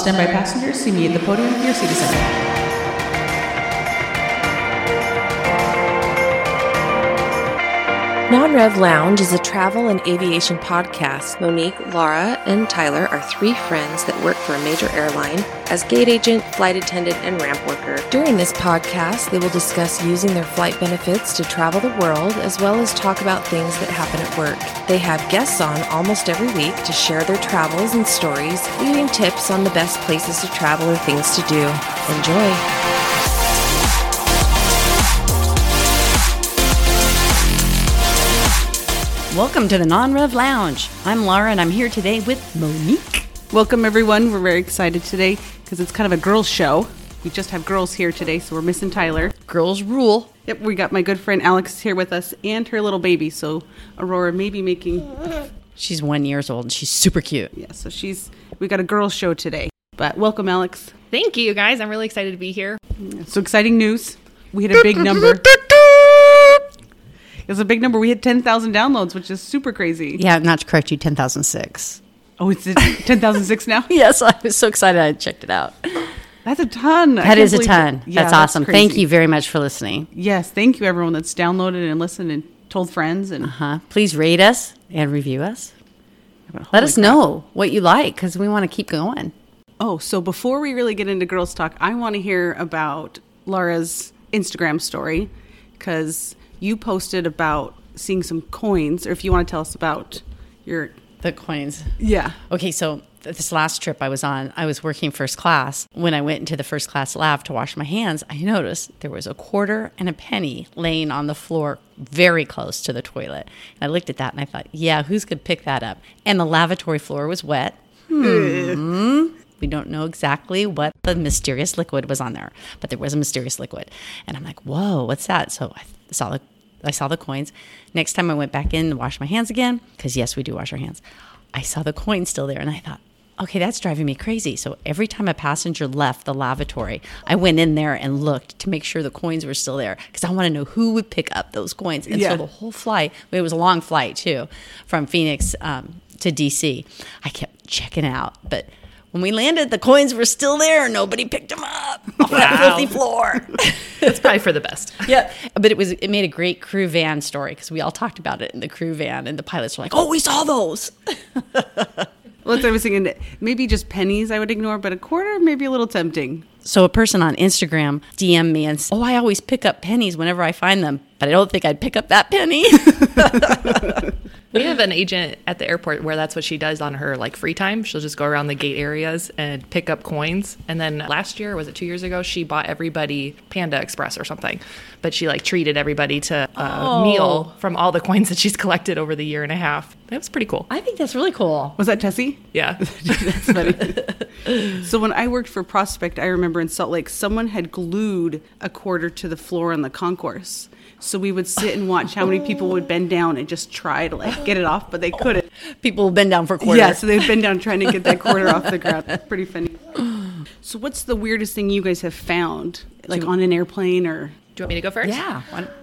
standby passengers, see me at the podium your seat assignment. Non Rev Lounge is a travel and aviation podcast. Monique, Laura, and Tyler are three friends that work for a major airline as gate agent, flight attendant, and ramp worker. During this podcast, they will discuss using their flight benefits to travel the world as well as talk about things that happen at work. They have guests on almost every week to share their travels and stories, leaving tips on the best places to travel or things to do. Enjoy. Welcome to the Non Rev Lounge. I'm Laura and I'm here today with Monique. Welcome, everyone. We're very excited today because it's kind of a girls' show. We just have girls here today, so we're missing Tyler. Girls rule. Yep, we got my good friend Alex here with us and her little baby. So Aurora may be making. She's one years old and she's super cute. Yeah, so she's. We got a girls' show today. But welcome, Alex. Thank you, guys. I'm really excited to be here. So exciting news. We hit a big number. It was a big number. We had 10,000 downloads, which is super crazy. Yeah, not to correct you, 10,006. Oh, it's 10,006 now? yes, I was so excited I checked it out. That's a ton. That is a ton. Yeah, that's awesome. Thank you very much for listening. Yes, thank you, everyone that's downloaded and listened and told friends. And Huh? Please rate us and review us. Let us crap. know what you like because we want to keep going. Oh, so before we really get into girls talk, I want to hear about Laura's Instagram story because you posted about seeing some coins, or if you want to tell us about your The coins. yeah. Okay, so this last trip I was on, I was working first class. When I went into the first class lav to wash my hands, I noticed there was a quarter and a penny laying on the floor very close to the toilet. And I looked at that and I thought, yeah, who's going to pick that up? And the lavatory floor was wet. Hmm. We don't know exactly what the mysterious liquid was on there, but there was a mysterious liquid. And I'm like, whoa, what's that? So I saw the I saw the coins. Next time I went back in to wash my hands again, because yes, we do wash our hands. I saw the coin still there, and I thought, okay, that's driving me crazy. So every time a passenger left the lavatory, I went in there and looked to make sure the coins were still there because I want to know who would pick up those coins. And Yeah. so the whole flight, it was a long flight too, from Phoenix um, to DC. I kept checking out, but when we landed, the coins were still there. Nobody picked them up off that filthy floor. It's probably for the best. yeah, but it was it made a great crew van story because we all talked about it in the crew van, and the pilots were like, "Oh, we saw those." Well, that's what I was thinking. Maybe just pennies I would ignore, but a quarter maybe a little tempting. So a person on Instagram DM me and said, "Oh, I always pick up pennies whenever I find them, but I don't think I'd pick up that penny." We have an agent at the airport where that's what she does on her like free time. She'll just go around the gate areas and pick up coins. And then last year, was it two years ago, she bought everybody Panda Express or something. But she like treated everybody to a Oh. meal from all the coins that she's collected over the year and a half. That was pretty cool. I think that's really cool. Was that Tessie? Yeah. That's funny. so when I worked for Prospect, I remember in Salt Lake, someone had glued a quarter to the floor on the concourse. So we would sit and watch how many people would bend down and just try to like get it off, but they couldn't. People have been down for quarters. Yeah, so they'd bend down trying to get that quarter off the ground. Pretty funny. So what's the weirdest thing you guys have found, like on an airplane or? Do you want me to go first? yeah.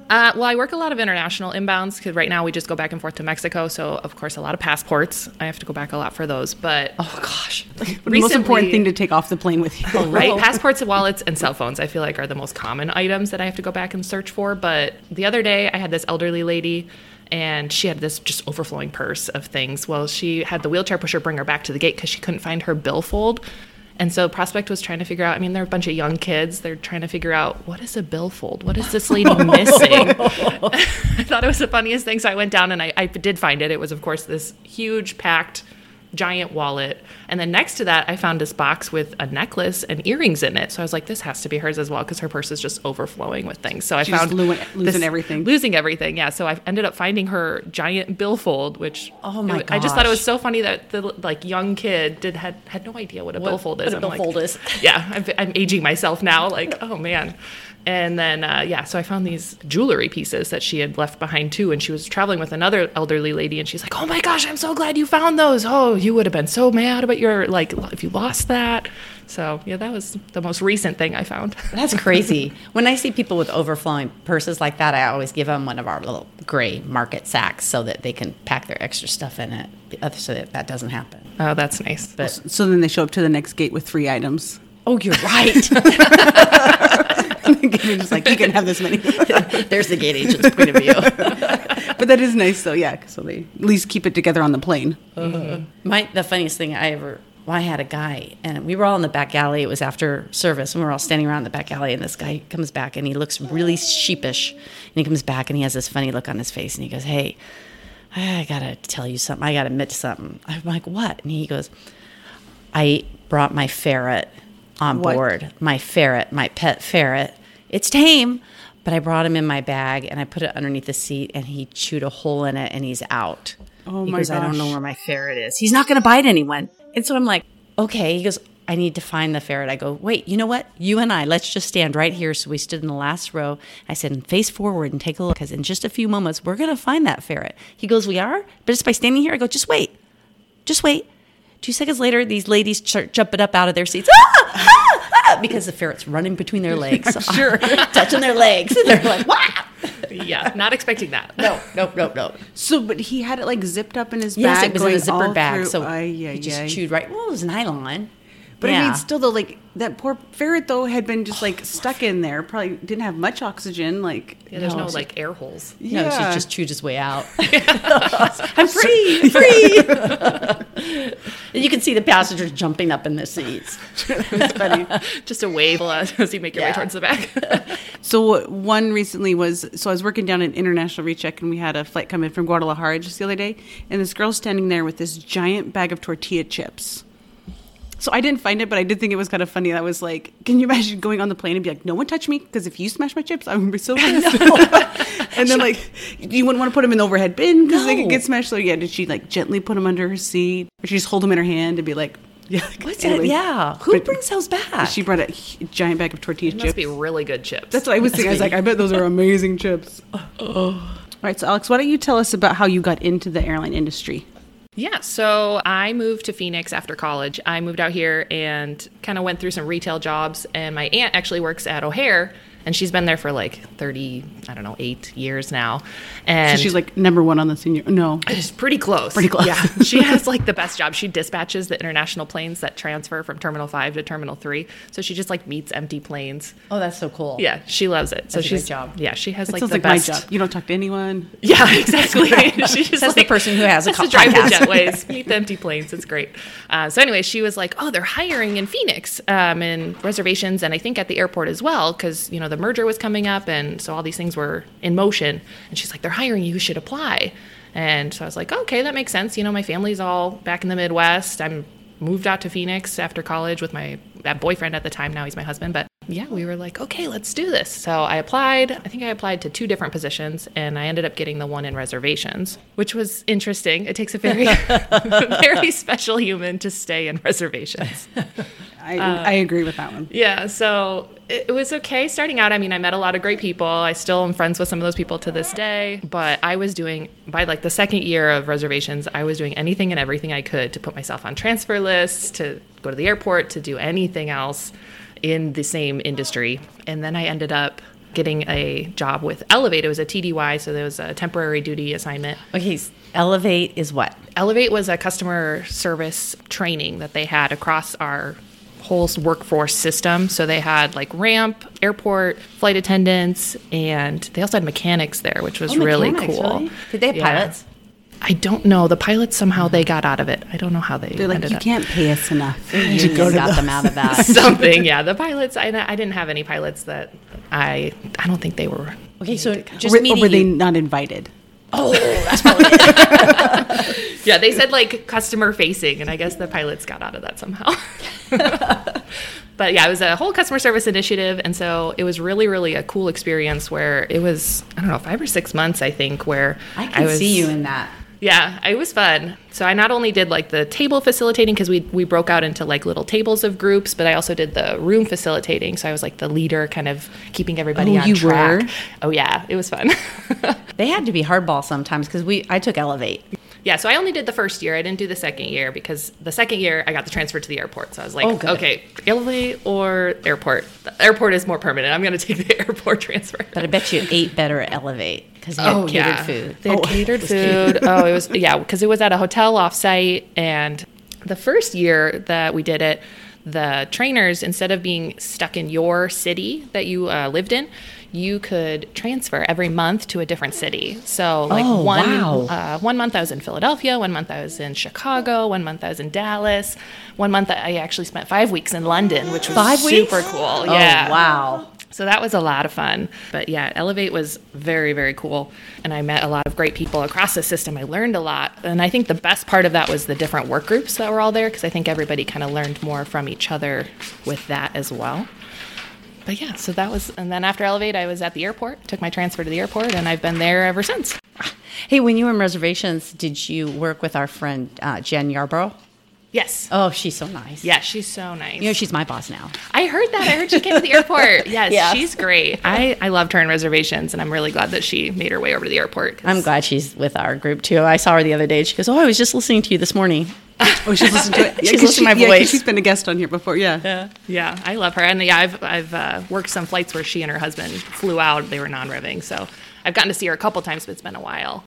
Uh, well, I work a lot of international inbounds because right now we just go back and forth to Mexico. So, of course, a lot of passports. I have to go back a lot for those. But Oh gosh. The most important thing to take off the plane with you. right? Passports, and wallets, and cell phones, I feel like are the most common items that I have to go back and search for. But the other day, I had this elderly lady. And she had this just overflowing purse of things. Well, she had the wheelchair pusher bring her back to the gate because she couldn't find her billfold. And so Prospect was trying to figure out. I mean, they're a bunch of young kids. They're trying to figure out what is a billfold. What is this lady missing? I thought it was the funniest thing. So I went down and I, I did find it. It was, of course, this huge packed giant wallet. And then next to that, I found this box with a necklace and earrings in it. So I was like, this has to be hers as well because her purse is just overflowing with things. So I She's found lu- losing this- everything. losing everything. Yeah. So I ended up finding her giant billfold, which Oh my I just thought it was so funny that the like young kid did had had no idea what a What- billfold what is. a I'm like, billfold is. yeah, I'm, I'm aging myself now. Like, oh man. And then, uh, yeah, so I found these jewelry pieces that she had left behind too. And she was traveling with another elderly lady, and she's like, "Oh my gosh, I'm so glad you found those. Oh, you would have been so mad about your like if you lost that." So yeah, that was the most recent thing I found. That's crazy. when I see people with overflowing purses like that, I always give them one of our little gray market sacks so that they can pack their extra stuff in it, uh, so that that doesn't happen. Oh, that's nice. But So then they show up to the next gate with three items. oh, you're right. You're just like, you can have this many. There's the gate agent's point of view. but that is nice, though, yeah. So they at least keep it together on the plane. Mm-hmm. Mm-hmm. My the funniest thing I ever well, I had a guy and we were all in the back alley. It was after service and we were all standing around the back alley and this guy comes back and he looks really sheepish and he comes back and he has this funny look on his face and he goes, Hey, I gotta tell you something. I gotta admit to something. I'm like, What? And he goes, I brought my ferret on What? board. My ferret, my pet ferret. It's tame, but I brought him in my bag and I put it underneath the seat and he chewed a hole in it and he's out. Oh my goes, I don't know where my ferret is. He's not going to bite anyone. And so I'm like, okay. He goes, I need to find the ferret. I go, wait, you know what? You and I, let's just stand right here. So we stood in the last row. I said, face forward and take a look because in just a few moments, we're going to find that ferret. He goes, we are? But just by standing here, I go, just wait. Just wait. Two seconds later, these ladies start jumping up out of their seats. Ah! Ah! Ah! Because the ferret's running between their legs. sure. touching their legs. And they're like, wow. yeah, not expecting that. No, no, no, no. So, but he had it like zipped up in his Yes, bag. it was in a going all zippered bag. through- So Ay, ay, he just ay. chewed right. Well, it was nylon. But I mean, still though, like that poor ferret though had been just like stuck in there. Probably didn't have much oxygen. Like, Yeah, there's No, no, like air holes. No, yeah. she just chewed his way out. I'm free, free. and you can see the passengers jumping up in the seats. It's funny. Just a wave as you make your Yeah. way towards the back. So uh, one recently was so I was working down at International Recheck and we had a flight come in from Guadalajara just the other day, and this girl standing there with this giant bag of tortilla chips. So I didn't find it, but I did think it was kind of funny. That was like, can you imagine going on the plane and be like, no one touch me because if you smash my chips, I'm gonna be so pissed. and then like, you wouldn't want to put them in the overhead bin because they could get smashed. So yeah, did she like gently put them under her seat, or she just hold them in her hand and be like, yeah, What's anyway. that? Yeah. Who But brings those back? She brought a giant bag of tortilla It chips. must be really good chips. That's what I was thinking. I was like, I bet those are amazing chips. Oh. All right, so Alex, why don't you tell us about how you got into the airline industry? Yeah, so I moved to Phoenix after college. I moved out here and kind of went through some retail jobs. And my aunt actually works at O'Hare, and she's been there for like 30, I don't know, eight years now. And So she's like number one on the senior. No, It's pretty close. Pretty close. Yeah. she has like the best job. She dispatches the international planes that transfer from Terminal 5 to Terminal 3. So she just like meets empty planes. oh, that's so cool. Yeah, she loves it. So That's a great she's job. Yeah, she has that like sounds the like best. my job. You don't talk to anyone. Yeah, exactly. She's just That's the person who has a that's to co- drive the jetways, meet the empty planes. It's great. Uh, so anyway, she was like, "Oh, they're hiring in Phoenix um, and reservations, and I think at the airport as well, because you know the merger was coming up, and so all these things were in motion." And she's like, "They're hiring you. You should apply." And so I was like, "Okay, that makes sense. You know, my family's all back in the Midwest. I'm moved out to Phoenix after college with my boyfriend at the time. Now he's my husband, but." Yeah, we were like, okay, let's do this. So I applied. I think I applied to two different positions, and I ended up getting the one in reservations, which was interesting. It takes a very, very special human to stay in reservations. I, uh, I agree with that one. Yeah, so it, it was okay starting out. I mean, I met a lot of great people. I still am friends with some of those people to this day. But I was doing, by like the second year of reservations, I was doing anything and everything I could to put myself on transfer lists, to go to the airport, to do anything else in the same industry. And then I ended up getting a job with Elevate. It was a TDY, so there was a temporary duty assignment. Okay, Elevate is what? Elevate was a customer service training that they had across our whole workforce system. So they had like ramp, airport, flight attendants, and they also had mechanics there, which was Oh, really cool. really? Did they have Yeah. pilots? I don't know. The pilots somehow they got out of it. I don't know how they They're like, ended you up. can't pay us enough to go to got the. them out of that. Something, yeah. The pilots, I, I didn't have any pilots that I, I don't think they were. Okay, so just Were, or were they not invited? Oh, that's probably it. Yeah, they said like customer facing, and I guess the pilots got out of that somehow. but yeah, it was a whole customer service initiative, and so it was really, really a cool experience where it was I don't know five or six months I think where I can was, see you in that. Yeah, it was fun. So I not only did like the table facilitating because we we broke out into like little tables of groups, but I also did the room facilitating. So I was like the leader, kind of keeping everybody Oh, on you track. were? Oh yeah, it was fun. They had to be hardball sometimes because we I took Elevate. Yeah, so I only did the first year. I didn't do the second year because the second year I got the transfer to the airport. So I was like, Oh, okay, Elevate or airport. The airport is more permanent. I'm going to take the airport transfer. But I bet you ate better at Elevate because you had Oh, catered yeah. food. They had Oh, catered. food. oh, it was yeah, because it was at a hotel offsite, and The first year that we did it, the trainers, instead of being stuck in your city that you uh, lived in, you could transfer every month to a different city. So, like Oh, one wow. uh, one month I was in Philadelphia, one month I was in Chicago, one month I was in Dallas, one month I actually spent five weeks in London, which was Five weeks? super cool. Oh, yeah, wow. So that was a lot of fun. But yeah, Elevate was very, very cool. And I met a lot of great people across the system. I learned a lot. And I think the best part of that was the different work groups that were all there because I think everybody kind of learned more from each other with that as well. But yeah, so that was, and then after Elevate, I was at the airport, took my transfer to the airport, and I've been there ever since. Hey, when you were in reservations, did you work with our friend uh, Jen Yarborough? Yes. Oh, she's so nice. Yeah, she's so nice. You know, she's my boss now. I heard that. I heard she came to the airport. Yes, Yes. she's great. I, I loved her in reservations, and I'm really glad that she made her way over to the airport. I'm glad she's with our group too. I saw her the other day. She goes, "Oh, I was just listening to you this morning." Oh, she's listened to it. She's 'cause listened to my yeah, voice. she's been a guest on here before. Yeah. Yeah, I love her, and yeah, I've I've uh, worked some flights where she and her husband flew out. They were non-revving, so I've gotten to see her a couple times, but it's been a while.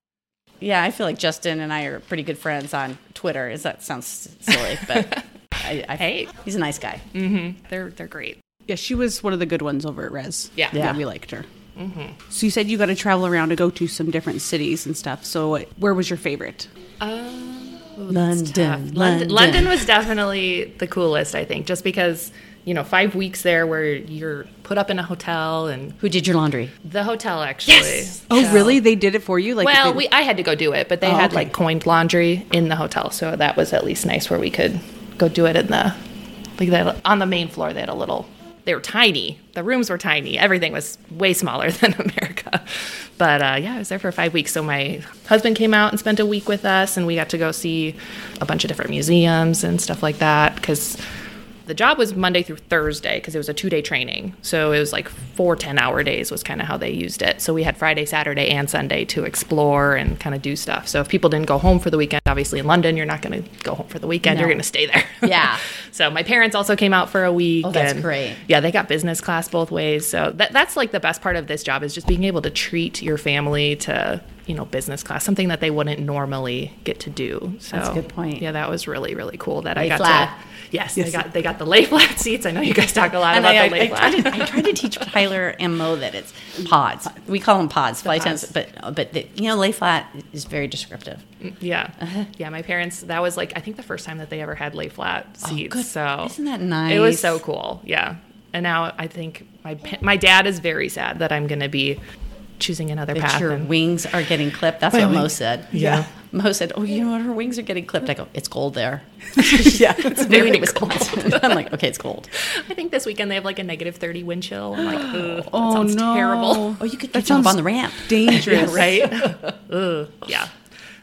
Yeah, I feel like Justin and I are pretty good friends on Twitter. Is that sounds silly, but I, I, Hey. he's a nice guy. Mm-hmm. They're they're great. Yeah, she was one of the good ones over at Res. Yeah. Yeah. Yeah, we liked her. Mm-hmm. So you said you got to travel around to go to some different cities and stuff. So where was your favorite? Um, London, London, London. London was definitely the coolest, I think, just because you know five weeks there where you're put up in a hotel and Who did your laundry? the hotel actually. Yes. Oh, So- really? They did it for you? Like Well, we I had to go do it, but they Oh, had okay. like coined laundry in the hotel, so that was at least nice where we could go do it in the like that on the main floor. They had a little. They were tiny. The rooms were tiny. Everything was way smaller than America. But uh, yeah, I was there for five weeks. So my husband came out and spent a week with us, and we got to go see a bunch of different museums and stuff like that. Because the job was Monday through Thursday because it was a two day training. So it was like four 10 hour days was kind of how they used it. So we had Friday, Saturday, and Sunday to explore and kind of do stuff. So if people didn't go home for the weekend, obviously in London, you're not going to go home for the weekend. No. You're going to stay there. Yeah. so my parents also came out for a week. Oh, that's and, great. Yeah, they got business class both ways. So that, that's like the best part of this job is just being able to treat your family to, you know, business class, something that they wouldn't normally get to do. So That's a good point. Yeah, that was really, really cool that I got flat. to. Yes, they got they got the lay flat seats. I know you guys talk a lot And about I, the lay I, flat. tried to, I tried to teach Tyler and Mo that it's pods. We call them pods, flight pods. attendants, but but the, you know, lay flat is very descriptive. Yeah, Uh-huh. yeah. My parents. That was like I think the first time that they ever had lay flat seats. Oh. So Isn't that nice? It was so cool. Yeah. And now I think my my dad is very sad that I'm going to be choosing another That path. your and- wings are getting clipped. That's My what Mo said. Yeah. Mo said, "Oh, you know what? Her wings are getting clipped." I go, "It's cold there." yeah. It's very it was cold. I'm like, "Okay, it's cold." I think this weekend they have like a negative 30 wind chill. I'm like, ugh, that Oh sounds no. terrible. Oh, you could get jump on the ramp. Dangerous. right? Ugh, yeah.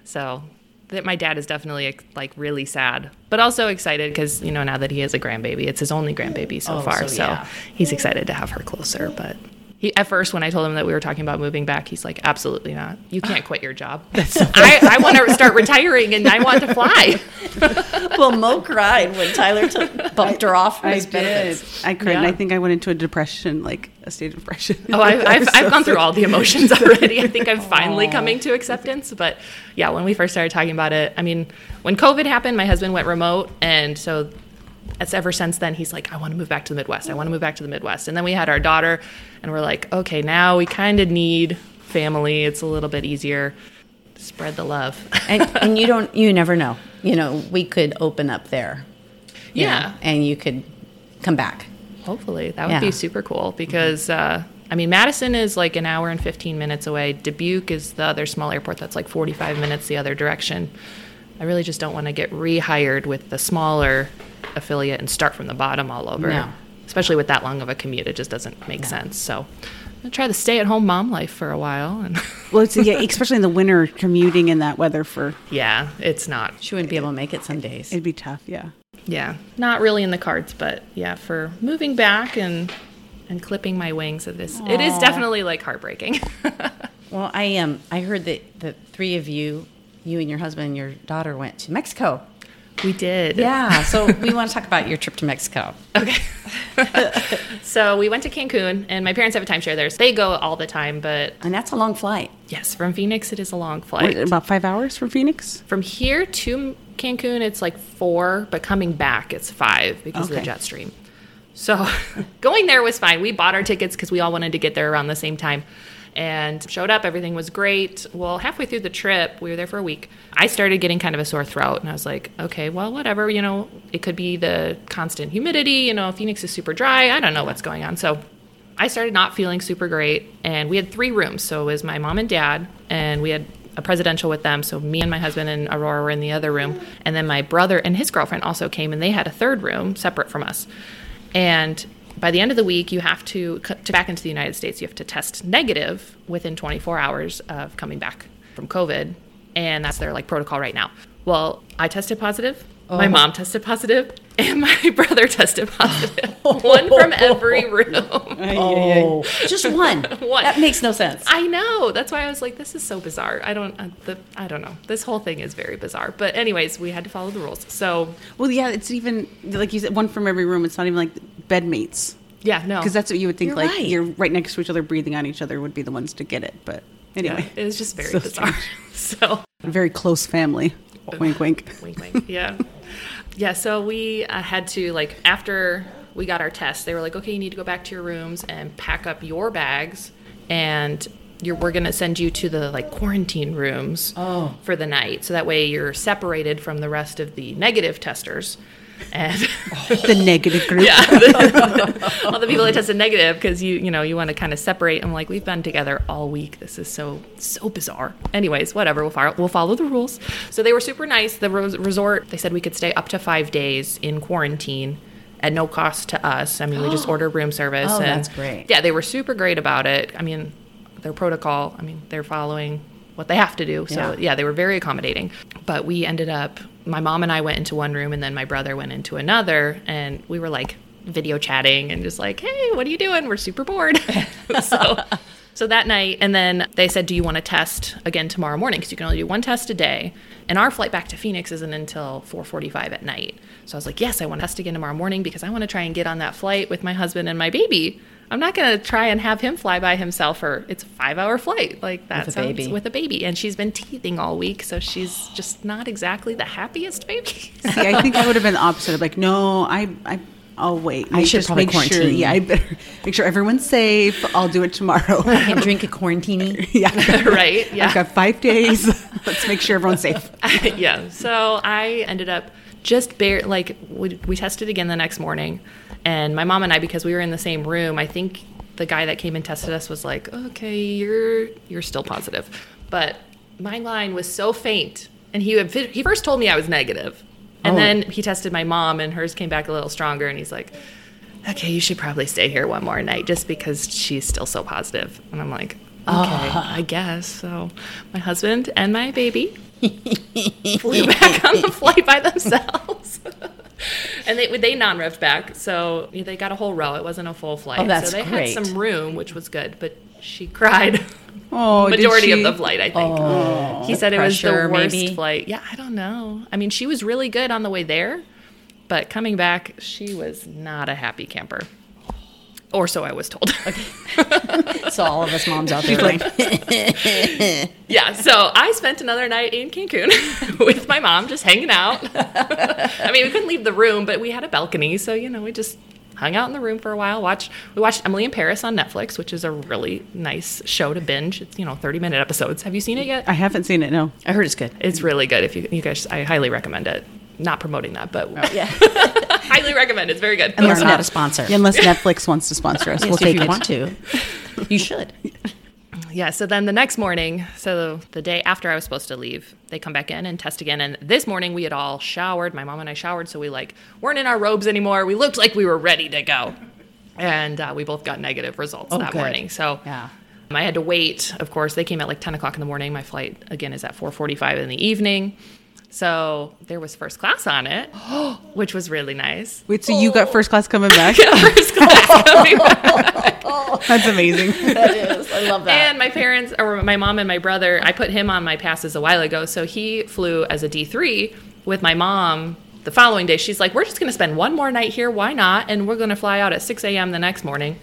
So that my dad is definitely like really sad, but also excited because you know now that he has a grandbaby, it's his only grandbaby so Oh, far. so So, he's excited to have her closer. But he, at first, when I told him that we were talking about moving back, he's like, "Absolutely not! You can't quit your job. I, I want to start retiring and I want to fly." well, Mo cried when Tyler took, bumped her off from I his did. benefits. I cried. Yeah. I think I went into a depression, like a state of depression. Oh, I've, I I've, was I've gone through all the emotions already. I think I'm finally coming to acceptance. But yeah, when we first started talking about it, I mean, when COVID happened, my husband went remote. And so it's ever since then, he's like, I want to move back to the Midwest. I want to move back to the Midwest. And then we had our daughter, and we're like, okay, now we kind of need family. It's a little bit easier. Spread the love. and, and you don't, you never know. You know, we could open up there. Yeah. know, and you could come back. Hopefully, that would Yeah. be super cool because uh, I mean, Madison is like an hour and 15 minutes away. Dubuque is the other small airport that's like 45 minutes the other direction. I really just don't want to get rehired with the smaller affiliate and start from the bottom all over. No. Especially with that long of a commute, it just doesn't make sense. So I'm gonna try the stay-at-home mom life for a while, and Well, it's, yeah, especially in the winter, commuting in that weather for yeah, it's not. She wouldn't be able to make it some days. it'd be tough. Yeah. Yeah, not really in the cards, but yeah, for moving back and and clipping my wings of this, it is definitely like heartbreaking. Well, I um, I heard that the three of you, you and your husband and your daughter, went to Mexico. We did. Yeah, so we want to talk about your trip to Mexico. Okay. so we went to Cancun, and my parents have a timeshare there, so they go all the time. But And that's a long flight. yes, from Phoenix, it is a long flight. What, about five hours from Phoenix. From here to Cancun, it's like four, but coming back, it's five because of the jet stream. So going there was fine. We bought our tickets because we all wanted to get there around the same time and showed up. Everything was great. Well, halfway through the trip, we were there for a week. I started getting kind of a sore throat and I was like, okay, well, whatever, you know, it could be the constant humidity. You know, Phoenix is super dry. I don't know what's going on. So I started not feeling super great. And we had three rooms. So it was my mom and dad, and we had a presidential with them. So me and my husband and Aurora were in the other room. And then my brother and his girlfriend also came, and they had a third room separate from us. And by the end of the week, you have to, to back into the United States, you have to test negative within 24 hours of coming back from COVID. And that's their like protocol right now. Well, I tested positive. My mom tested positive, and my brother tested positive. One from every room. Oh, just one. One. That makes no sense. I know. That's why I was like, this is so bizarre. I don't, uh, the, I don't know. This whole thing is very bizarre. But anyways, we had to follow the rules. So Well, yeah, it's even like you said, one from every room. It's not even like bed mates yeah, no, because that's what you would think. You're like right. you're right next to each other, breathing on each other, would be the ones to get it. But yeah, anyway, it was just very So bizarre. so a very close family. Wink, wink. wink, wink. Yeah, yeah. So we uh, had to like after we got our test, they were like, okay, you need to go back to your rooms and pack up your bags, and you're we're gonna send you to the like quarantine rooms Oh. for the night, so that way you're separated from the rest of the negative testers. And The negative group. yeah, all the people that tested negative because you you know you want to kind of separate. I'm like, we've been together all week. This is so so bizarre. Anyways, whatever. We'll follow we'll follow the rules. So they were super nice. The res- resort they said we could stay up to five days in quarantine at no cost to us. I mean, we just ordered room service. Oh, and that's great. Yeah, they were super great about it. I mean, their protocol. I mean, they're following what they have to do. So Yeah. yeah, they were very accommodating. But we ended up, my mom and I went into one room, and then my brother went into another, and we were like video chatting and just like, hey, what are you doing? We're super bored. so. So that night, and then they said, "Do you want to test again tomorrow morning? Because you can only do one test a day." And our flight back to Phoenix isn't until 4:45 at night. So I was like, "Yes, I want to test again tomorrow morning because I want to try and get on that flight with my husband and my baby. I'm not going to try and have him fly by himself or it's a five hour flight like that With a sounds- baby. with a baby, and she's been teething all week, so she's just not exactly the happiest baby. See, I think I would have been the opposite. Of like, no, I, I, I'll wait. I should just probably make sure. quarantine. Yeah, I better make sure everyone's safe. I'll do it tomorrow. and drink a quarantini. yeah, right? Yeah. I've got five days. Let's make sure everyone's safe. yeah. So I ended up just bare like we, we tested again the next morning, and my mom and I because we were in the same room. I think the guy that came and tested us was like, "Okay, you're you're still positive," but my line was so faint, and he had, he first told me I was negative, and Oh. then he tested my mom, and hers came back a little stronger, and he's like. Okay, you should probably stay here one more night just because she's still so positive. And I'm like, okay, ah. I guess. So my husband and my baby flew back on the flight by themselves. and they they non-revved back, so they got a whole row. It wasn't a full flight, Oh, that's so they great. had some room, which was good. But she cried Oh, majority of the flight. I think oh. he said it was the pressure, worst maybe? flight. Yeah, I don't know. I mean, she was really good on the way there, but coming back, she was not a happy camper. Or so I was told. So all of us moms out there, right? Yeah, so I spent another night in Cancun with my mom, just hanging out. I mean, we couldn't leave the room, but we had a balcony, so you know, we just hung out in the room for a while. Watched we watched Emily in Paris on Netflix, which is a really nice show to binge. It's you know thirty minute episodes. Have you seen it yet? I haven't seen it. No. I heard it's good. It's really good. If you you guys, I highly recommend it. Not promoting that, but Yeah. highly recommend. It's very good. Unless Or not a sponsor. Unless Netflix wants to sponsor us, Yes, we'll if take you it. want to. You should. Yeah, so then the next morning, so the day after I was supposed to leave, they come back in and test again. And this morning we had all showered. My mom and I showered, so we like weren't in our robes anymore. We looked like we were ready to go. And uh, we both got negative results Oh, that good. morning. So Yeah. I had to wait. Of course, they came at like 10 o'clock in the morning. My flight again is at 4:45 in the evening. So there was first class on it, which was really nice. Wait, so you got first class coming back? First class coming back. That's amazing. That is. I love that. And my parents, or my mom and my brother, I put him on my passes a while ago. So he flew as a D3 with my mom the following day. She's like, We're just going to spend one more night here. Why not? And we're going to fly out at 6 a.m. the next morning.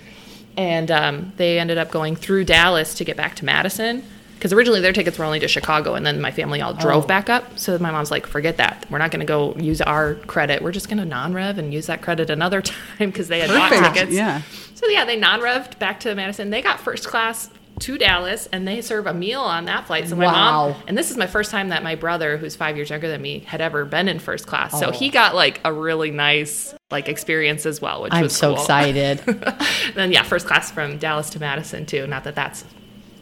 And um, they ended up going through Dallas to get back to Madison. Because originally their tickets were only to Chicago, and then my family all drove oh. back up. So my mom's like, "Forget that. We're not going to go use our credit. We're just going to non-rev and use that credit another time because they had bought Perfect, tickets." yeah. So yeah, they non-revved back to Madison. They got first class to Dallas, and they serve a meal on that flight. So my Wow. mom, and this is my first time that my brother, who's five years younger than me, had ever been in first class. So he oh. got like a really nice like experience as well, which I'm was so cool. excited. then yeah, first class from Dallas to Madison too. Not that that's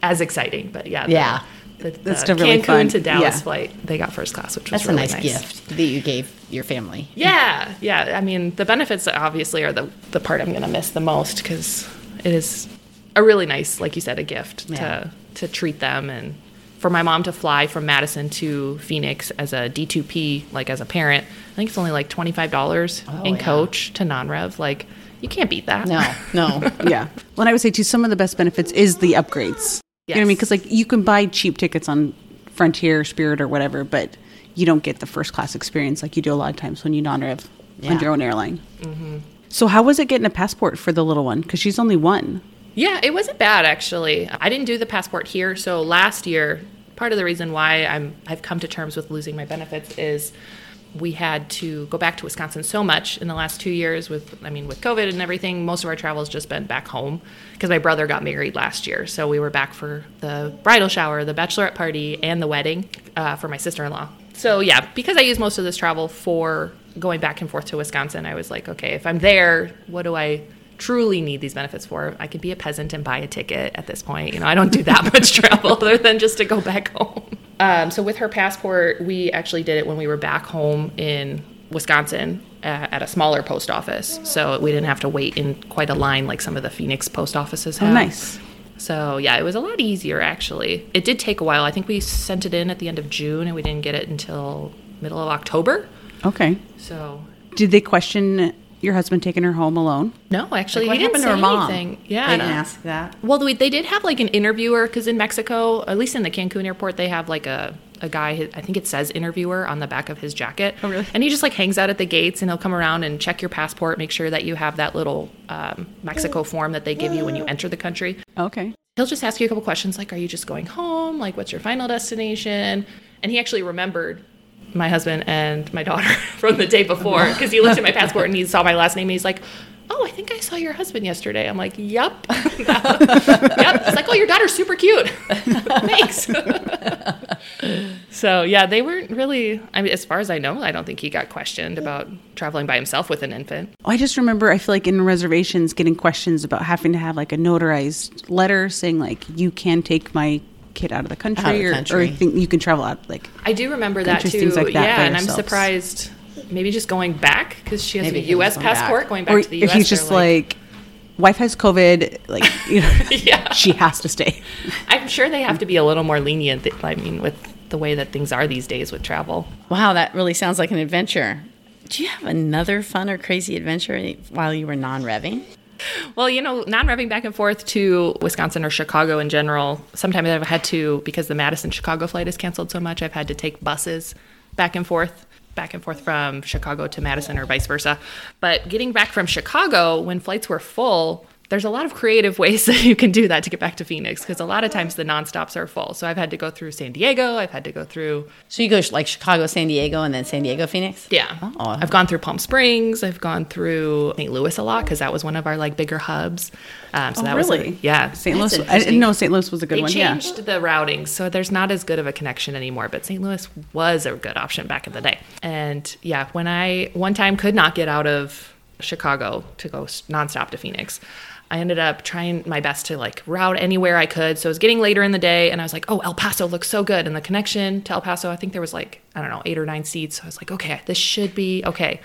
as exciting, but yeah, the- Yeah. The, the That's still really Cancun fun. to Dallas Yeah. flight, they got first class, which was That's a nice, gift that you gave your family. Yeah, yeah. I mean, the benefits obviously are the the part I'm going to miss the most because it is a really nice, like you said, a gift Yeah. to to treat them and for my mom to fly from Madison to Phoenix as a D2P, like as a parent. I think it's only like twenty five dollars Oh, in yeah. coach to non rev. Like you can't beat that. No, no. yeah. Well, I would say too, some of the best benefits is the upgrades. You know what I mean? Because like you can buy cheap tickets on Frontier, Spirit, or whatever, but you don't get the first class experience like you do a lot of times when you non-rev Yeah. on your own airline. Mm-hmm. So how was it getting a passport for the little one? Because she's only one. Yeah, it wasn't bad actually. I didn't do the passport here, so last year, part of the reason why I'm I've come to terms with losing my benefits is we had to go back to Wisconsin so much in the last 2 years with I mean with COVID and everything, most of our travel has just been back home because my brother got married last year. So we were back for the bridal shower, the bachelorette party, and the wedding uh, for my sister-in-law. So yeah, because I use most of this travel for going back and forth to Wisconsin, I was like, okay, if I'm there, what do I truly need these benefits for. I could be a peasant and buy a ticket at this point. You know, I don't do that much travel other than just to go back home. Um, so with her passport, we actually did it when we were back home in Wisconsin uh, at a smaller post office. So we didn't have to wait in quite a line like some of the Phoenix post offices have. Oh, nice. So yeah, it was a lot easier actually. It did take a while. I think we sent it in at the end of June and we didn't get it until middle of October. Okay. So Did they question your husband taking her home alone? no, actually, what he didn't happened say to her mom? anything. Yeah, They didn't uh, ask that. Well, they they did have like an interviewer because in Mexico, at least in the Cancun airport, they have like a a guy. I think it says interviewer on the back of his jacket. Oh, really? And he just like hangs out at the gates and he'll come around and check your passport, make sure that you have that little um, Mexico form that they give you when you enter the country. Okay. He'll just ask you a couple questions like, "Are you just going home? Like, what's your final destination?" And he actually remembered my husband and my daughter from the day before because he looked at my passport and he saw my last name and he's like, "Oh, I think I saw your husband yesterday." I'm like, "Yep, yep." He's like, "Oh, your daughter's super cute." Thanks. so yeah, they weren't really. I mean, as far as I know, I don't think he got questioned about traveling by himself with an infant. I just remember I feel like in reservations getting questions about having to have like a notarized letter saying like you can take my kid out of the country, Out of the or, country. or think you can travel out like I do remember that too. things like that yeah, by and I'm surprised. Maybe just going back because she has Maybe a he was U.S. going back. passport, going back or to the if he's just like, wife has COVID, like you know, Yeah. she has to stay. I'm sure they have to be a little more lenient. I mean, with the way that things are these days with travel. Wow, that really sounds like an adventure. Do you have another fun or crazy adventure while you were non-revving? Well, you know, non-revving back and forth to Wisconsin or Chicago in general. Sometimes I've had to because the Madison Chicago flight is canceled so much. I've had to take buses back and forth, back and forth from Chicago to Madison or vice versa. But getting back from Chicago when flights were full, there's a lot of creative ways that you can do that to get back to Phoenix because a lot of times the nonstops are full. So I've had to go through San Diego. I've had to go through So you go like Chicago, San Diego, and then San Diego, Phoenix. Yeah. Oh. I've gone through Palm Springs. I've gone through St. Louis a lot because that was one of our like bigger hubs. Um, so Oh, that was really? like, yeah. St. Louis. I didn't know St. Louis was a good They one. Yeah. changed the routing, so there's not as good of a connection anymore. But St. Louis was a good option back in the day. And yeah, when I one time could not get out of Chicago to go nonstop to Phoenix, I ended up trying my best to like route anywhere I could. So it was getting later in the day, and I was like, "Oh, El Paso looks so good." And the connection to El Paso, I think there was like I don't know eight or nine seats. So I was like, "Okay, this should be okay."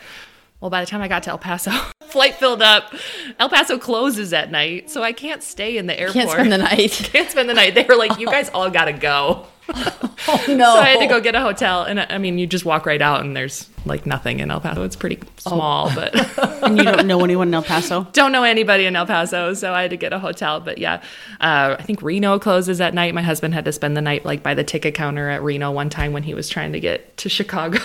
Well, by the time I got to El Paso, flight filled up. El Paso closes at night, so I can't stay in the airport. Can't spend the night. Can't spend the night. They were like, "You guys all gotta go." Oh no! So I had to go get a hotel, and I I mean, you just walk right out, and there's like nothing in El Paso. It's pretty small, but and you don't know anyone in El Paso. don't know anybody in El Paso, so I had to get a hotel. But yeah, uh, I think Reno closes at night. My husband had to spend the night like by the ticket counter at Reno one time when he was trying to get to Chicago.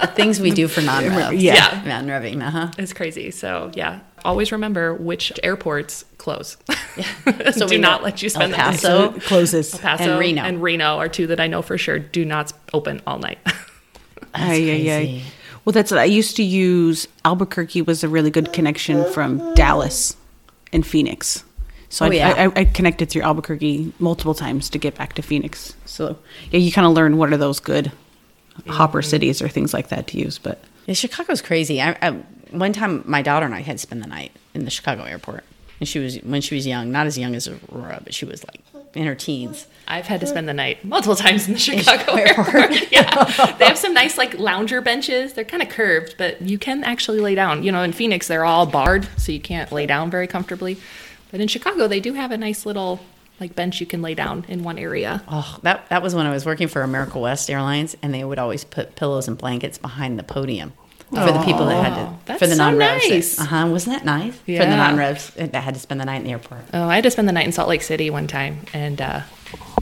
The things we do for non-rev. Yeah. Yeah. non-revving. Uh huh. It's crazy. So yeah, always remember which airports close. So do we not let you spend the night. Paso. So it closes. El Paso And Reno. and Reno are two that I know for sure do not open all night. Ay, ay, ay. Well, that's what I used to use. Albuquerque was a really good connection from Dallas and Phoenix. So Oh, I, yeah. I, I connected through Albuquerque multiple times to get back to Phoenix. So yeah, you kind of learn what are those good hopper cities or things like that to use. But Yeah, Chicago's crazy. I, I, one time, my daughter and I had to spend the night in the Chicago airport, and she was when she was young, not as young as Aurora, but she was like in her teens. I've had to spend the night multiple times in the Chicago Chicago airport. yeah. They have some nice like lounger benches. They're kind of curved, but you can actually lay down. You know, in Phoenix they're all barred, so you can't lay down very comfortably. But in Chicago they do have a nice little like bench you can lay down in one area. Oh, that that was when I was working for America West Airlines, and they would always put pillows and blankets behind the podium for the people that had to that's for the so non-revs. nice. Uh huh. Wasn't that nice for the non-revs that had to spend the night in the airport? Oh, I had to spend the night in Salt Lake City one time, and uh,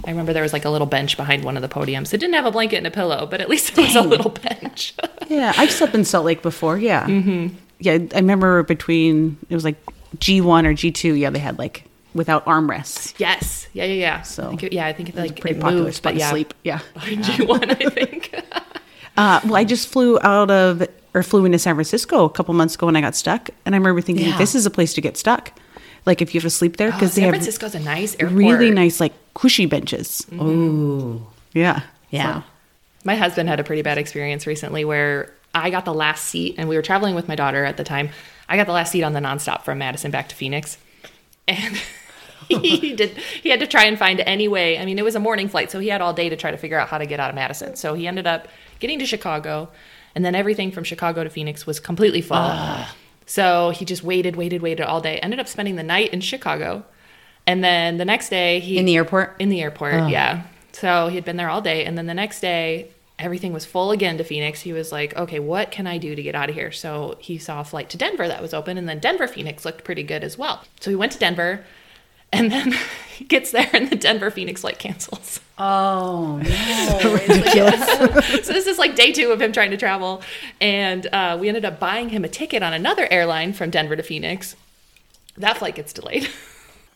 I remember there was like a little bench behind one of the podiums. It didn't have a blanket and a pillow, but at least it was a little bench. yeah, I've slept in Salt Lake before. Yeah, mm-hmm. yeah. I remember between it was like G one or G two. Yeah, they had like without armrests. yes, yeah, yeah, yeah. So, I think it- yeah, I think it, It like pretty it popular moved, spot but to yeah, sleep. Yeah. G one, I think. Uh, well, I just flew out of or flew into San Francisco a couple months ago when I got stuck, and I remember thinking Yeah. this is a place to get stuck. Like if you have to sleep there Oh, because they San have Francisco's a nice airport. really nice like cushy benches. Ooh, Yeah, yeah. My husband had a pretty bad experience recently where I got the last seat, and we were traveling with my daughter at the time. I got the last seat on the nonstop from Madison back to Phoenix, and he did. He had to try and find any way. I mean, it was a morning flight, so he had all day to try to figure out how to get out of Madison. So he ended up getting to Chicago, and then everything from Chicago to Phoenix was completely full. Ah. So he just waited, waited, waited all day. Ended up spending the night in Chicago, and then the next day he In the airport? in the airport, oh. yeah. So he had been there all day, and then the next day, everything was full again to Phoenix. He was like, "Okay, what can I do to get out of here?" So he saw a flight to Denver that was open, and then Denver Phoenix looked pretty good as well. So he went to Denver, and then he gets there, and the Denver Phoenix flight cancels. Oh no! Ridiculous. so this is like day two of him trying to travel, and uh, we ended up buying him a ticket on another airline from Denver to Phoenix. That flight gets delayed.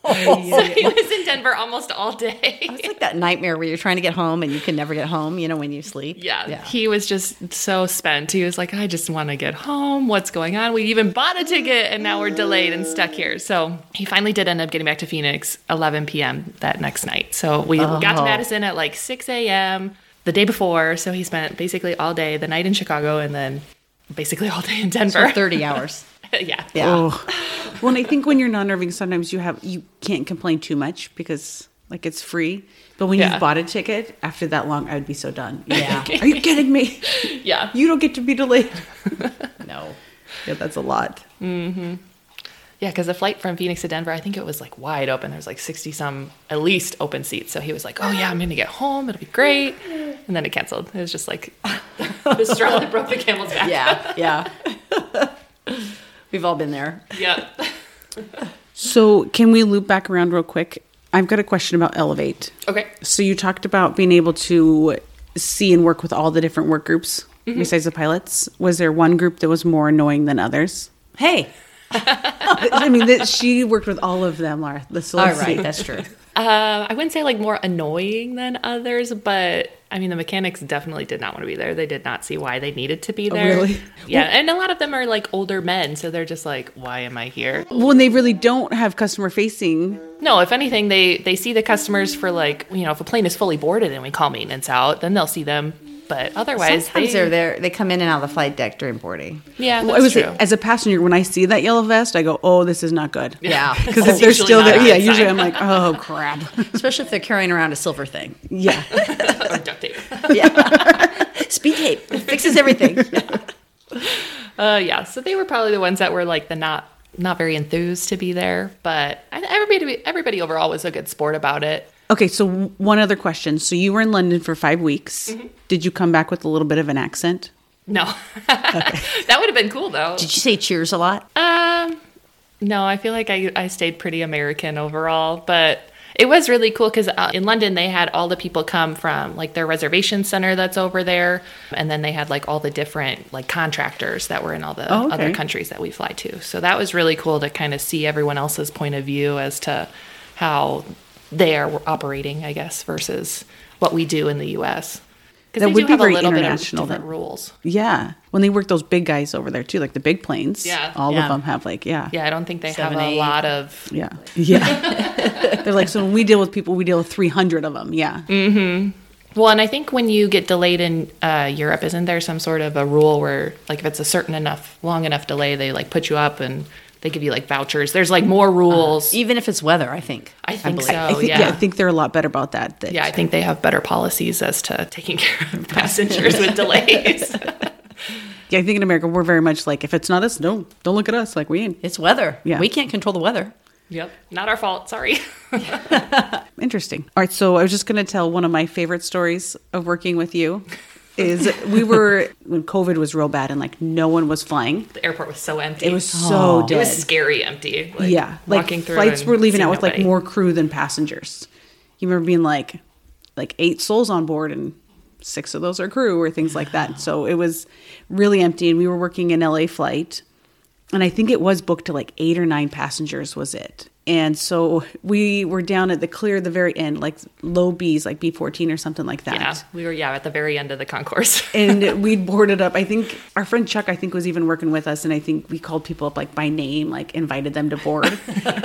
So he was in Denver almost all day. It's like that nightmare where you're trying to get home and you can never get home. You know when you sleep. Yeah, he was just so spent. He was like, I just want to get home. What's going on? We even bought a ticket and now we're delayed and stuck here. So he finally did end up getting back to Phoenix 11 p.m. that next night. So we oh. got to Oh. Madison at like 6 a.m. the day before. So he spent basically all day, the night in Chicago, and then basically all day in Denver. for 30 hours. yeah. Yeah. Oh, well, and I think when you're non-revving, sometimes you have you can't complain too much because like it's free. But when Yeah. you've bought a ticket after that long, I would be so done. Yeah. Are you kidding me? Yeah. You don't get to be delayed. No. Yeah, that's a lot. mhm Yeah, because the flight from Phoenix to Denver, I think it was like wide open. There was like 60 some at least open seats. So he was like, oh, yeah, I'm going to get home. It'll be great. And then it canceled. It was just like the straw that broke the camel's back. Yeah. Yeah. We've all been there. Yep. So, can we loop back around real quick? I've got a question about Elevate. Okay. So, you talked about being able to see and work with all the different work groups besides the pilots. Was there one group that was more annoying than others? Hey. I mean, that she worked with all of them, Laura. The All let's right. That's true. Uh, I wouldn't say like more annoying than others, but I mean, the mechanics definitely did not want to be there. They did not see why they needed to be oh, there. really? Yeah. and a lot of them are like older men. So they're just like, why am I here? When they really don't have customer facing, No, if anything, they they see the customers for like you know if a plane is fully boarded and we call maintenance out, then they'll see them. But otherwise, Sometimes they, they, are there. They come in and out of the flight deck during boarding. Yeah, well, that's I was true. as a passenger when I see that yellow vest, I go, "Oh, this is not good." Yeah. Because It's if they're still there, yeah. good Usually. I'm like, "Oh crap." Especially if they're carrying around a silver thing. yeah. or duct tape. Yeah, speed tape it fixes everything. Uh, yeah, so they were probably the ones that were like the not not very enthused to be there, but everybody everybody overall was a good sport about it. Okay, so one other question. So you were in London for five weeks. Mm-hmm. Did you come back with a little bit of an accent? No, that would have been cool though. Did you say cheers a lot? Um, no, I feel like I I stayed pretty American overall, but It was really cool because uh, in London they had all the people come from like their reservation center that's over there, and then they had like all the different like contractors that were in all the Oh, okay. other countries that we fly to. So that was really cool to kind of see everyone else's point of view as to how they are operating, I guess, versus what we do in the U.S. Because That they would do be have a very little bit of international different rules. Yeah. When they work those big guys over there too, like the big planes. Yeah. All Yeah. of them have like, yeah. Yeah, I don't think they Seven, have a lot of Yeah. Yeah. They're like, so when we deal with people, we deal with 300 of them. Yeah. Hmm. Well, and I think when you get delayed in uh, Europe, isn't there some sort of a rule where, like, if it's a certain enough, long enough delay, they like put you up and they give you like vouchers? There's like more rules. Uh-huh. Even if it's weather, I think. I think believe. so. I think, yeah. yeah. I think they're a lot better about that. that yeah, I think they have better policies as to taking care of passengers with delays. Yeah, I think in America, we're very much like, if it's not us, no, don't look at us. Like, we ain't. It's weather. Yeah. We can't control the weather. yep, not our fault. Sorry. Interesting. All right, so I was just going to tell one of my favorite stories of working with you. Is we were when COVID was real bad and like no one was flying. the airport was so empty. It was so oh. It dead. was scary empty. Like, yeah, like walking through flights and were leaving out with like more crew than passengers. You remember being like like eight souls on board and six of those are crew or things like that. So it was really empty and we were working an LA flight and I think it was booked to like eight or nine passengers was it. And so we were down at the clear at the very end, like low B's, like B fourteen or something like that. Yeah, we were yeah at the very end of the concourse. and we'd boarded up. I think our friend Chuck, I think, was even working with us, and I think we called people up like by name, like invited them to board.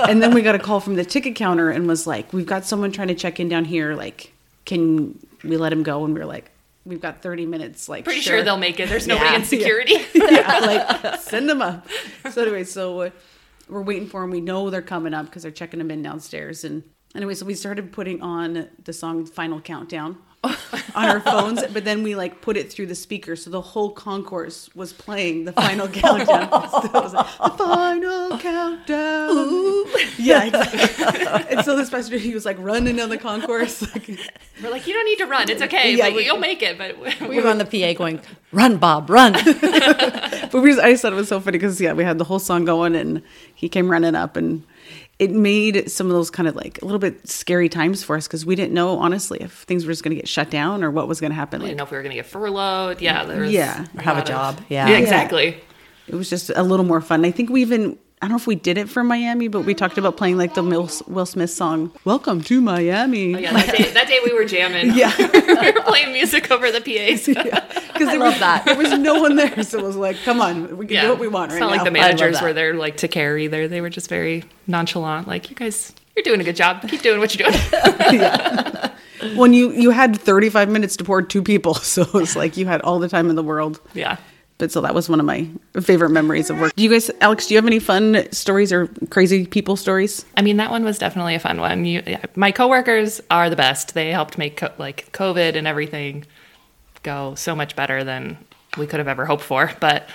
and then we got a call from the ticket counter and was like, "We've got someone trying to check in down here. Like, can we let him go?" And we were like, "We've got thirty minutes. Like, Pretty sure, they'll make it. There's nobody Yeah. in security. yeah, like send them up. So anyway, so we're waiting for them. We know they're coming up because they're checking them in downstairs. And anyway, so we started putting on the song "Final Countdown" on our phones, but then we like put it through the speaker, so the whole concourse was playing the final countdown. So it was like, the final countdown. Yeah, exactly. and so this passenger he was like running down the concourse. Like, We're like, you don't need to run. It's okay. Yeah, but we- you'll make it. But We were on the PA going, run, Bob, run. But we, I just thought it was so funny because yeah, we had the whole song going, and he came running up, and it made some of those kind of like a little bit scary times for us because we didn't know honestly if things were just going to get shut down or what was going to happen. I didn't Like, know if we were going to get furloughed. Yeah, there was Yeah. Or have a lot of- job. Yeah. Yeah, exactly. it was just a little more fun. I think we even. I don't know if we did it for Miami, but we talked about playing like the Will, Will Smith song, "Welcome to Miami." Oh, yeah, that day, that day we were jamming. Yeah. we were playing music over the PAs. because there love was that. there was no one there, so it was like, "Come on, we can do what we want it's right not now." like the managers were there like to care There, they were just very nonchalant. Like, you guys, you're doing a good job. Keep doing what you're doing. yeah. when you you had 35 minutes to board two people, so it was like you had all the time in the world. yeah. But so that was one of my favorite memories of work. Do you guys, Alex? Do you have any fun stories or crazy people stories? I mean, that one was definitely a fun one. You, yeah, my coworkers are the best. They helped make co- like COVID and everything go so much better than we could have ever hoped for. But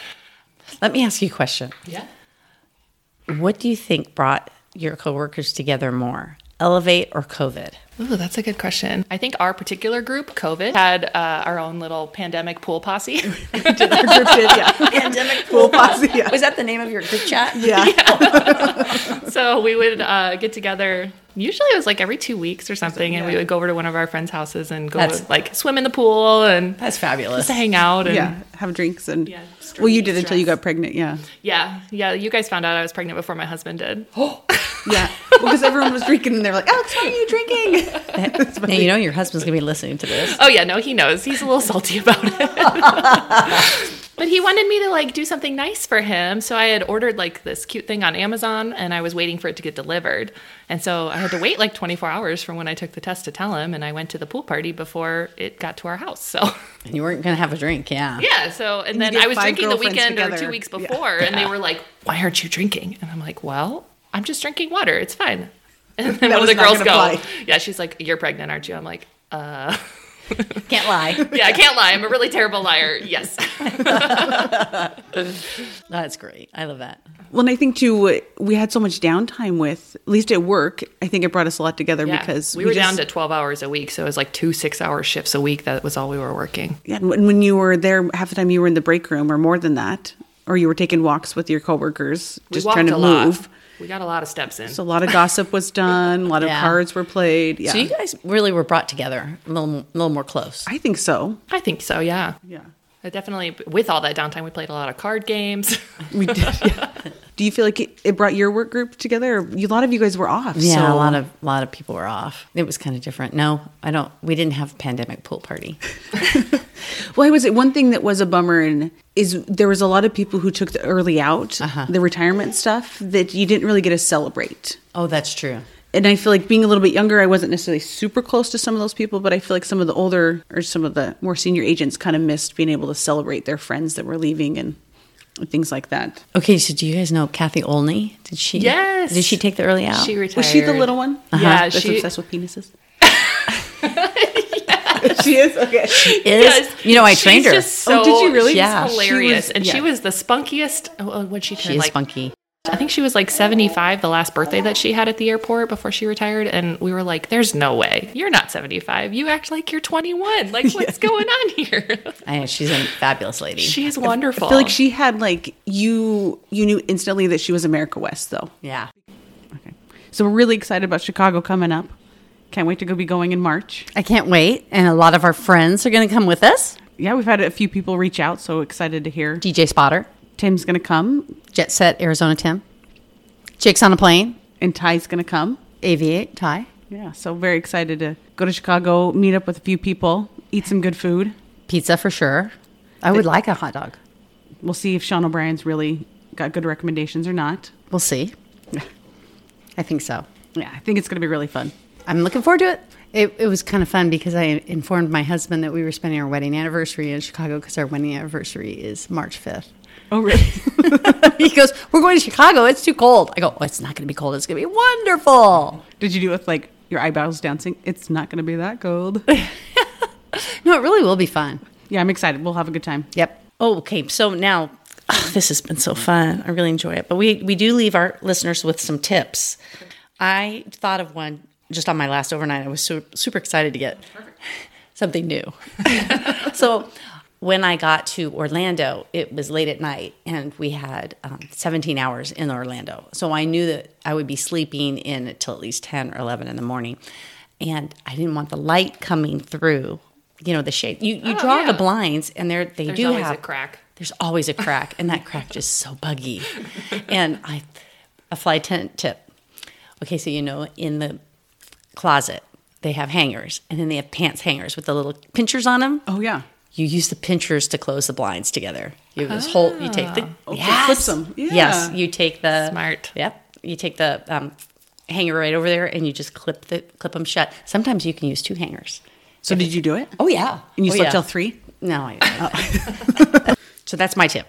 Let me ask you a question. yeah, What do you think brought your coworkers together more, Elevate or COVID? Ooh, that's a good question. I think our particular group, COVID, had uh, our own little pandemic pool posse. Our group did, yeah. Pandemic Pool posse, yeah. Was that the name of your group chat? Yeah. so we would uh, get together. Usually it was like every two weeks or something, and we would go over to one of our friends' houses and go That's- like swim in the pool and That's fabulous. just hang out. And yeah, have drinks and Yeah, well, you did until you got pregnant. Yeah, yeah, yeah. You guys found out I was pregnant before my husband did. Oh, yeah. because everyone was drinking and they're like, Alex, what are you drinking? Now, you know your husband's going to be listening to this. Oh yeah, no, he knows. He's a little salty about it. but he wanted me to like do something nice for him, so I had ordered like this cute thing on Amazon and I was waiting for it to get delivered. And so I had to wait like 24 hours from when I took the test to tell him and I went to the pool party before it got to our house. So And you weren't going to have a drink, yeah. yeah, so and, you then I was drinking the girlfriends weekend or two weeks Yeah. before and they were like, "Why aren't you drinking?" And I'm like, "Well, I'm just drinking water. It's fine." And then That one of was the girls gonna go, fly. "Yeah, she's like, "You're pregnant, aren't you?" I'm like, "Uh." Can't lie. Yeah, I can't lie. I'm a really terrible liar. Yes. That's great. I love that. well, and I think too, we had so much downtime with, at least at work. I think it brought us a lot together Yeah. because we were just- down to 12 hours a week. So it was like two six hour shifts a week. That was all we were working. Yeah, and when when you were there, half the time you were in the break room or more than that, or you were taking walks with your coworkers, just walked trying to a lot. Move. We got a lot of steps in. So a lot of gossip was done. A lot of cards were played. Yeah, So you guys really were brought together a little, a little more close. I think so. I think so, yeah. Yeah, I definitely, with all that downtime, we played a lot of card games. we did. Yeah. Do you feel like it, it brought your work group together? You- a lot of you guys were off. Yeah, so- a lot of a lot of people were off. It was kind of different. No, I don't. We didn't have a pandemic pool party. Well, I was one thing that was a bummer, and is there was a lot of people who took the early out, Uh-huh. the retirement stuff that you didn't really get to celebrate. Oh, that's true. And I feel like being a little bit younger, I wasn't necessarily super close to some of those people, but I feel like some of the older or some of the more senior agents kind of missed being able to celebrate their friends that were leaving and things like that. Okay, so do you guys know Kathy Olney? Did she? Yes. Did she take the early out? She retired. Was she the little one? Uh-huh. Yeah, That's she- obsessed with penises. she is okay. She is. Yes. You know, I She's trained her. just so, Oh, did you really? She's Yeah. She hilarious. was- and yeah. she was the spunkiest. Oh, oh when she she is like, funky. I think she was like 75, the last birthday that she had at the airport before she retired. And we were like, there's no way. You're not 75. You act like you're 21. Like, what's going on here? I know she's a fabulous lady. She's wonderful. I feel like she had like you you knew instantly that she was America West though. yeah. Okay. So we're really excited about Chicago coming up. Can't wait to go be going in March. I can't wait, and a lot of our friends are going to come with us. Yeah, we've had a few people reach out, so excited to hear. DJ Spotter, Tim's going to come Jet Set Arizona Tim, Jake's on a plane, and Ty's going to come. Aviate Ty. Yeah, so very excited to go to Chicago, meet up with a few people, eat some good food. Pizza for sure. I would like a hot dog. We'll see if Sean O'Brien's really got good recommendations or not. We'll see. I think so. Yeah, I think it's going to be really fun. I'm looking forward to it. It, it was kind of fun because I informed my husband that we were spending our wedding anniversary in Chicago because our wedding anniversary is March 5th. Oh, really? he goes, We're going to Chicago. It's too cold. I go, oh, It's not going to be cold. It's going to be wonderful. Did you do it with like your eyebrows dancing? It's not going to be that cold. No, it really will be fun. yeah, I'm excited. We'll have a good time. Yep. Oh, okay. So now oh, this has been so fun. I really enjoy it. But we we do leave our listeners with some tips. I thought of one just on my last overnight. I was su- super excited to get something new. so when I got to Orlando, it was late at night, and we had um, 17 hours in Orlando. So I knew that I would be sleeping in until at least 10 or 11 in the morning, and I didn't want the light coming through. You know the shade. You you Oh, draw yeah. the blinds, and they're they There's do always have a crack. There's always a crack, and that crack just so buggy. And I, a fly tent tip. Okay, so you know in the closet they have hangers, and then they have pants hangers with the little pinchers on them. Oh, yeah. You use the pinchers to close the blinds together. You just hold. You take the Okay, yes. clips 'em. Yes, Yeah. you take the Smart. Yep, you take the um, hanger right over there, and you just clip the clip them shut. Sometimes you can use two hangers. So did you do it? Oh yeah, And you oh, slept yeah. till three? No, I, so that's my tip.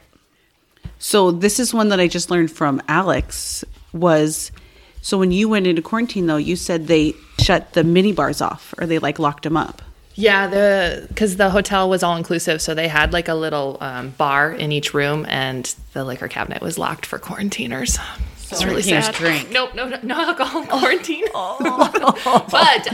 So this is one that I just learned from Alex was so when you went into quarantine though, you said they shut the mini bars off or they like locked them up. Yeah, the because the hotel was all inclusive, so they had like a little um, bar in each room, and the liquor cabinet was locked for quarantiners. It's really Quarantiners sad. drink. Nope, no, no, no alcohol in quarantine. but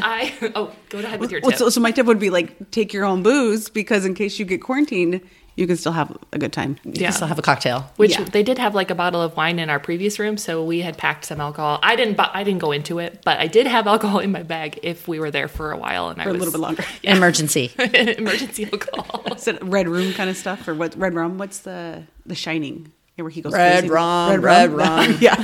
I oh, go ahead with your Well, tip. so, so my tip would be like take your own booze because in case you get quarantined, you can still have a good time. You Yeah. can still have a cocktail. Which Yeah. they did have like a bottle of wine in our previous room, so we had packed some alcohol. I didn't, bu- I didn't go into it, but I did have alcohol in my bag if we were there for a while and I For a little bit longer. Emergency. emergency alcohol. Is it red room kind of stuff or what? Red rum? What's the the Shining? Yeah, where he goes Red crazy. rum, red rum. yeah.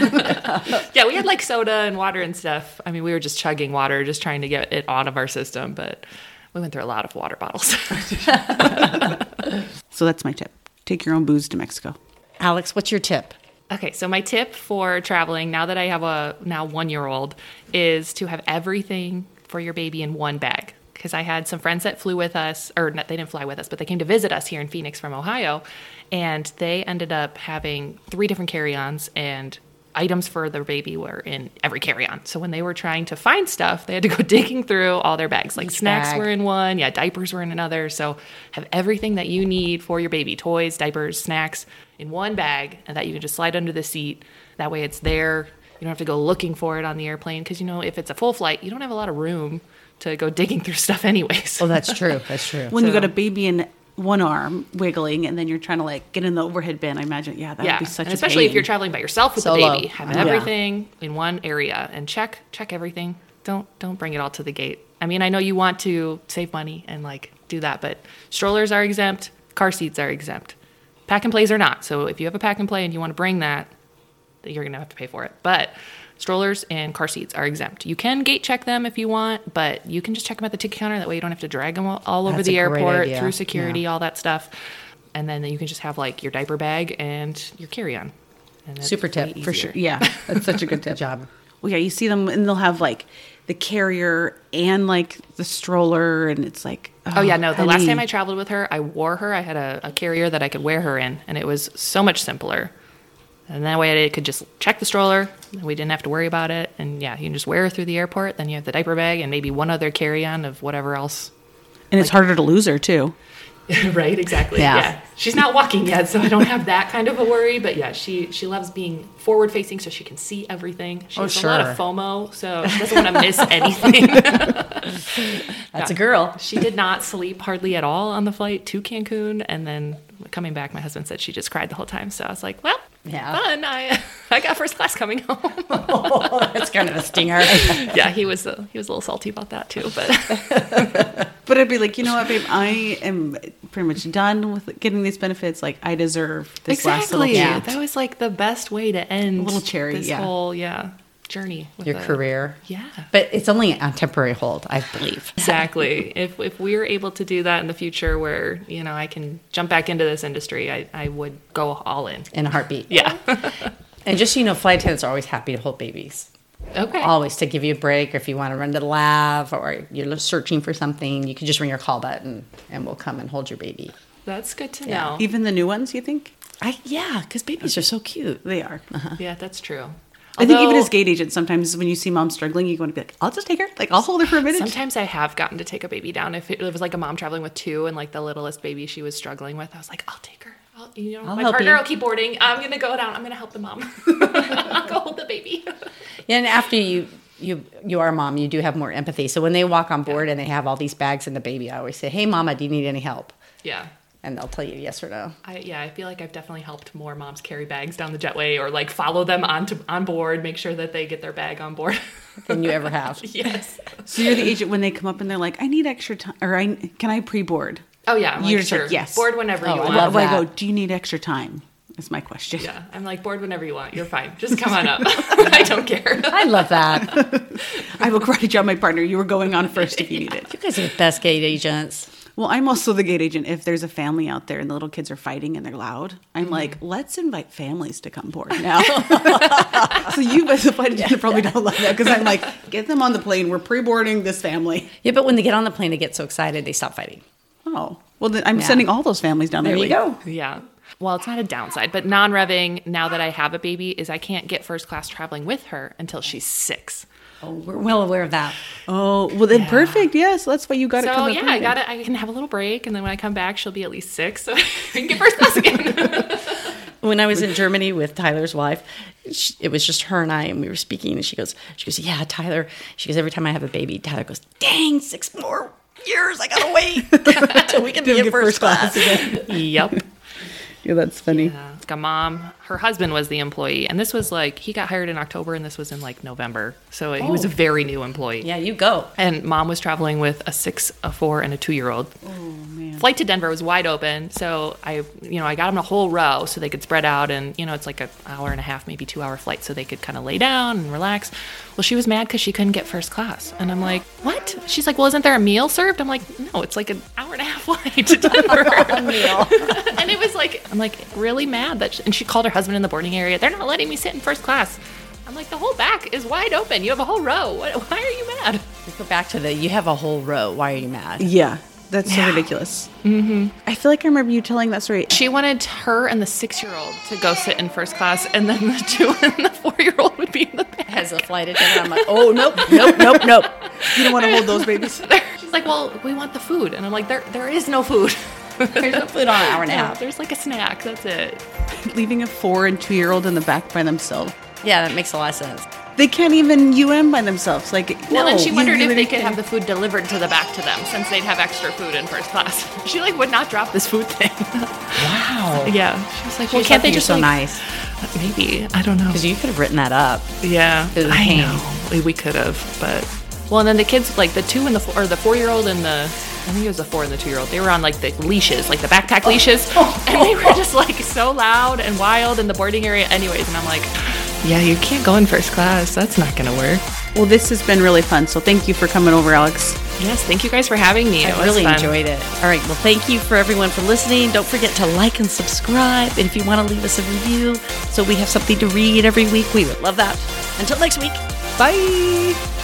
yeah, we had like soda and water and stuff. I mean, we were just chugging water, just trying to get it out of our system, but we went through a lot of water bottles. so that's my tip. Take your own booze to Mexico. Alex, what's your tip? Okay, so my tip for traveling now that I have a now one year old is to have everything for your baby in one bag. Because I had some friends that flew with us, or not, they didn't fly with us, but they came to visit us here in Phoenix from Ohio, and they ended up having three different carry-ons and items for their baby were in every carry-on. So when they were trying to find stuff, they had to go digging through all their bags. Like Each snacks bag. were in one, yeah, diapers were in another. So have everything that you need for your baby, toys, diapers, snacks in one bag and that you can just slide under the seat. That way it's there. You don't have to go looking for it on the airplane because you know if it's a full flight, you don't have a lot of room to go digging through stuff anyways. Oh, that's true. That's true. When you So- got a baby in one arm wiggling, and then you're trying to like get in the overhead bin. I imagine, yeah, that yeah, would be such and a especially if you're traveling by yourself with Solo. the baby, have Yeah. everything in one area and check check everything. Don't don't bring it all to the gate. I mean, I know you want to save money and like do that, but strollers are exempt, car seats are exempt, pack and plays are not. So if you have a pack and play and you want to bring that, you're gonna have to pay for it. But strollers and car seats are exempt. You can gate check them if you want, but you can just check them at the ticket counter. That way you don't have to drag them all, all over the airport idea. through security, Yeah. all that stuff. And then you can just have like your diaper bag and your carry on. Super tip, for sure. Yeah, that's such a good tip. Good job. Well, yeah, you see them, and they'll have like the carrier and like the stroller, and it's like, Oh yeah, no. Oh, the last time I traveled with her, I wore her. I had a, a carrier that I could wear her in, and it was so much simpler. And that way, I could just check the stroller. And we didn't have to worry about it. And yeah, you can just wear her through the airport. Then you have the diaper bag and maybe one other carry-on of whatever else. and it's harder to lose her too. right, exactly. Yeah. Yeah. she's not walking yet, so I don't have that kind of a worry. But yeah, she she loves being forward-facing, so she can see everything. She Oh, has a lot sure. of FOMO, so she doesn't want to miss anything. That's a girl. She did not sleep hardly at all on the flight to Cancun, and then coming back, my husband said she just cried the whole time. So I was like, "Well, Yeah. fun. I I got first class coming home." That's kind of a stinger. yeah, he was uh, he was a little salty about that too, but But I'd be like, you know what, babe, I am pretty much done with getting these benefits. Like, I deserve this last little exactly. Yeah, That was like the best way to end A little cherry, This yeah. whole yeah journey. with Your the- career. Yeah. But it's only on temporary hold, I believe. Exactly. if if we're able to do that in the future, where you know I can jump back into this industry, I I would go all in. In a heartbeat. Yeah. And just so you know, flight attendants are always happy to hold babies. okay. Always to give you a break, or if you want to run to the lav, or you're searching for something, you can just ring your call button, and we'll come and hold your baby. That's good to Yeah. know. Even the new ones, you think? I yeah, because babies are so cute. They are. Uh-huh. Yeah, that's true. I think even as gate agents, sometimes when you see mom struggling, you want to be like, I'll just take her. Like, I'll hold her for a minute. Sometimes I have gotten to take a baby down. If it, it was like a mom traveling with two and like the littlest baby she was struggling with, I was like, I'll take her. I'll, you know, I'll my partner you. will keep boarding. I'm gonna go down. I'm gonna help the mom. I'll go hold the baby. Yeah, and after you you you are a mom, you do have more empathy. So when they walk on board and they have all these bags and the baby, I always say, "Hey, mama, do you need any help?" Yeah. And they'll tell you yes or no. I, yeah, I feel like I've definitely helped more moms carry bags down the jetway or like follow them onto on board, make sure that they get their bag on board. Than you ever have. yes. so you're the agent when they come up and they're like, I need extra time, or I can I pre board? Oh yeah, I'm You're like, just like, sure. yes. Board whenever Oh, you I want. love Well, I go, do you need extra time? Is my question. Yeah, I'm like board whenever you want. You're fine. Just come on up. I don't care. I love that. I will karate job my partner. You were going on first if you need it. You guys are the best gate agents. Well, I'm also the gate agent. If there's a family out there and the little kids are fighting and they're loud, I'm Mm-hmm. like, let's invite families to come board now. so you as a flight attendant probably don't love that because I'm like, get them on the plane. We're pre-boarding this family. Yeah, but when they get on the plane, they get so excited they stop fighting. Oh, well, then I'm Yeah. sending all those families down there. There you go. Yeah. Well, it's not a downside, but non-revving now that I have a baby is I can't get first class traveling with her until she's six. Oh, we're well aware of that. Oh, well then perfect. Yes, that's why you got it. So yeah, I got it. I can have a little break, and then when I come back, she'll be at least six, so we can get first class again. When I was in Germany with Tyler's wife, she, it was just her and I, and we were speaking, and she goes, "She goes, yeah, Tyler." She goes, "Every time I have a baby, Tyler goes, dang, six more years, I gotta wait until we can be in first first class class." yep. Yeah, that's funny. Yeah. A mom, her husband was the employee, and this was like he got hired in October, and this was in like November, so he was a oh. very new employee. Yeah, you go. And mom was traveling with a six, a four, and a two-year-old. Oh man! Flight to Denver was wide open, so I, you know, I got them a whole row so they could spread out, and you know, it's like an hour and a half, maybe two-hour flight, so they could kind of lay down and relax. Well, she was mad because she couldn't get first class, and I'm like, what? She's like, well, isn't there a meal served? I'm like, no, it's like an hour and a half flight to Denver. and it was like, I'm like really mad that, she, and she called her husband in the boarding area. They're not letting me sit in first class. I'm like, the whole back is wide open. You have a whole row. Why are you mad? We go back to the. You have a whole row. Why are you mad? Yeah, that's so ridiculous. Mm-hmm. I feel like I remember you telling that story. She wanted her and the six year old to go sit in first class, and then the two and the four year old would be in the back. As a flight attendant, I'm like, oh nope, nope, nope, nope. You don't want to hold those babies. She's like, Well, we want the food. And I'm like, There, there is no food. There's no food on an hour and a Yeah. There's like a snack. That's it. Leaving a four and two year old in the back by themselves. Yeah, that makes a lot of sense. They can't even UM by themselves. Like, Well, then no, she you wondered if really they could have the food delivered to the back to them, since they'd have extra food in first class. She like would not drop this food thing. Wow. yeah, she was like, "Well, can't they lucky you're just so like, nice? Maybe I don't know. Because you could have written that up. Yeah, It was a I pain. know. We could have, but well, and then the kids, like the two and the four, or the four-year-old and the, I think it was the four and the two-year-old. They were on like the leashes, like the backpack leashes, and they were just like so loud and wild in the boarding area, anyways. And I'm like, yeah, you can't go in first class. That's not gonna work. Well, this has been really fun. So thank you for coming over, Alex. Yes, thank you guys for having me. It I was really fun. enjoyed it. All right. Well, thank you for everyone for listening. Don't forget to like and subscribe. And if you want to leave us a review so we have something to read every week, we would love that. Until next week, bye.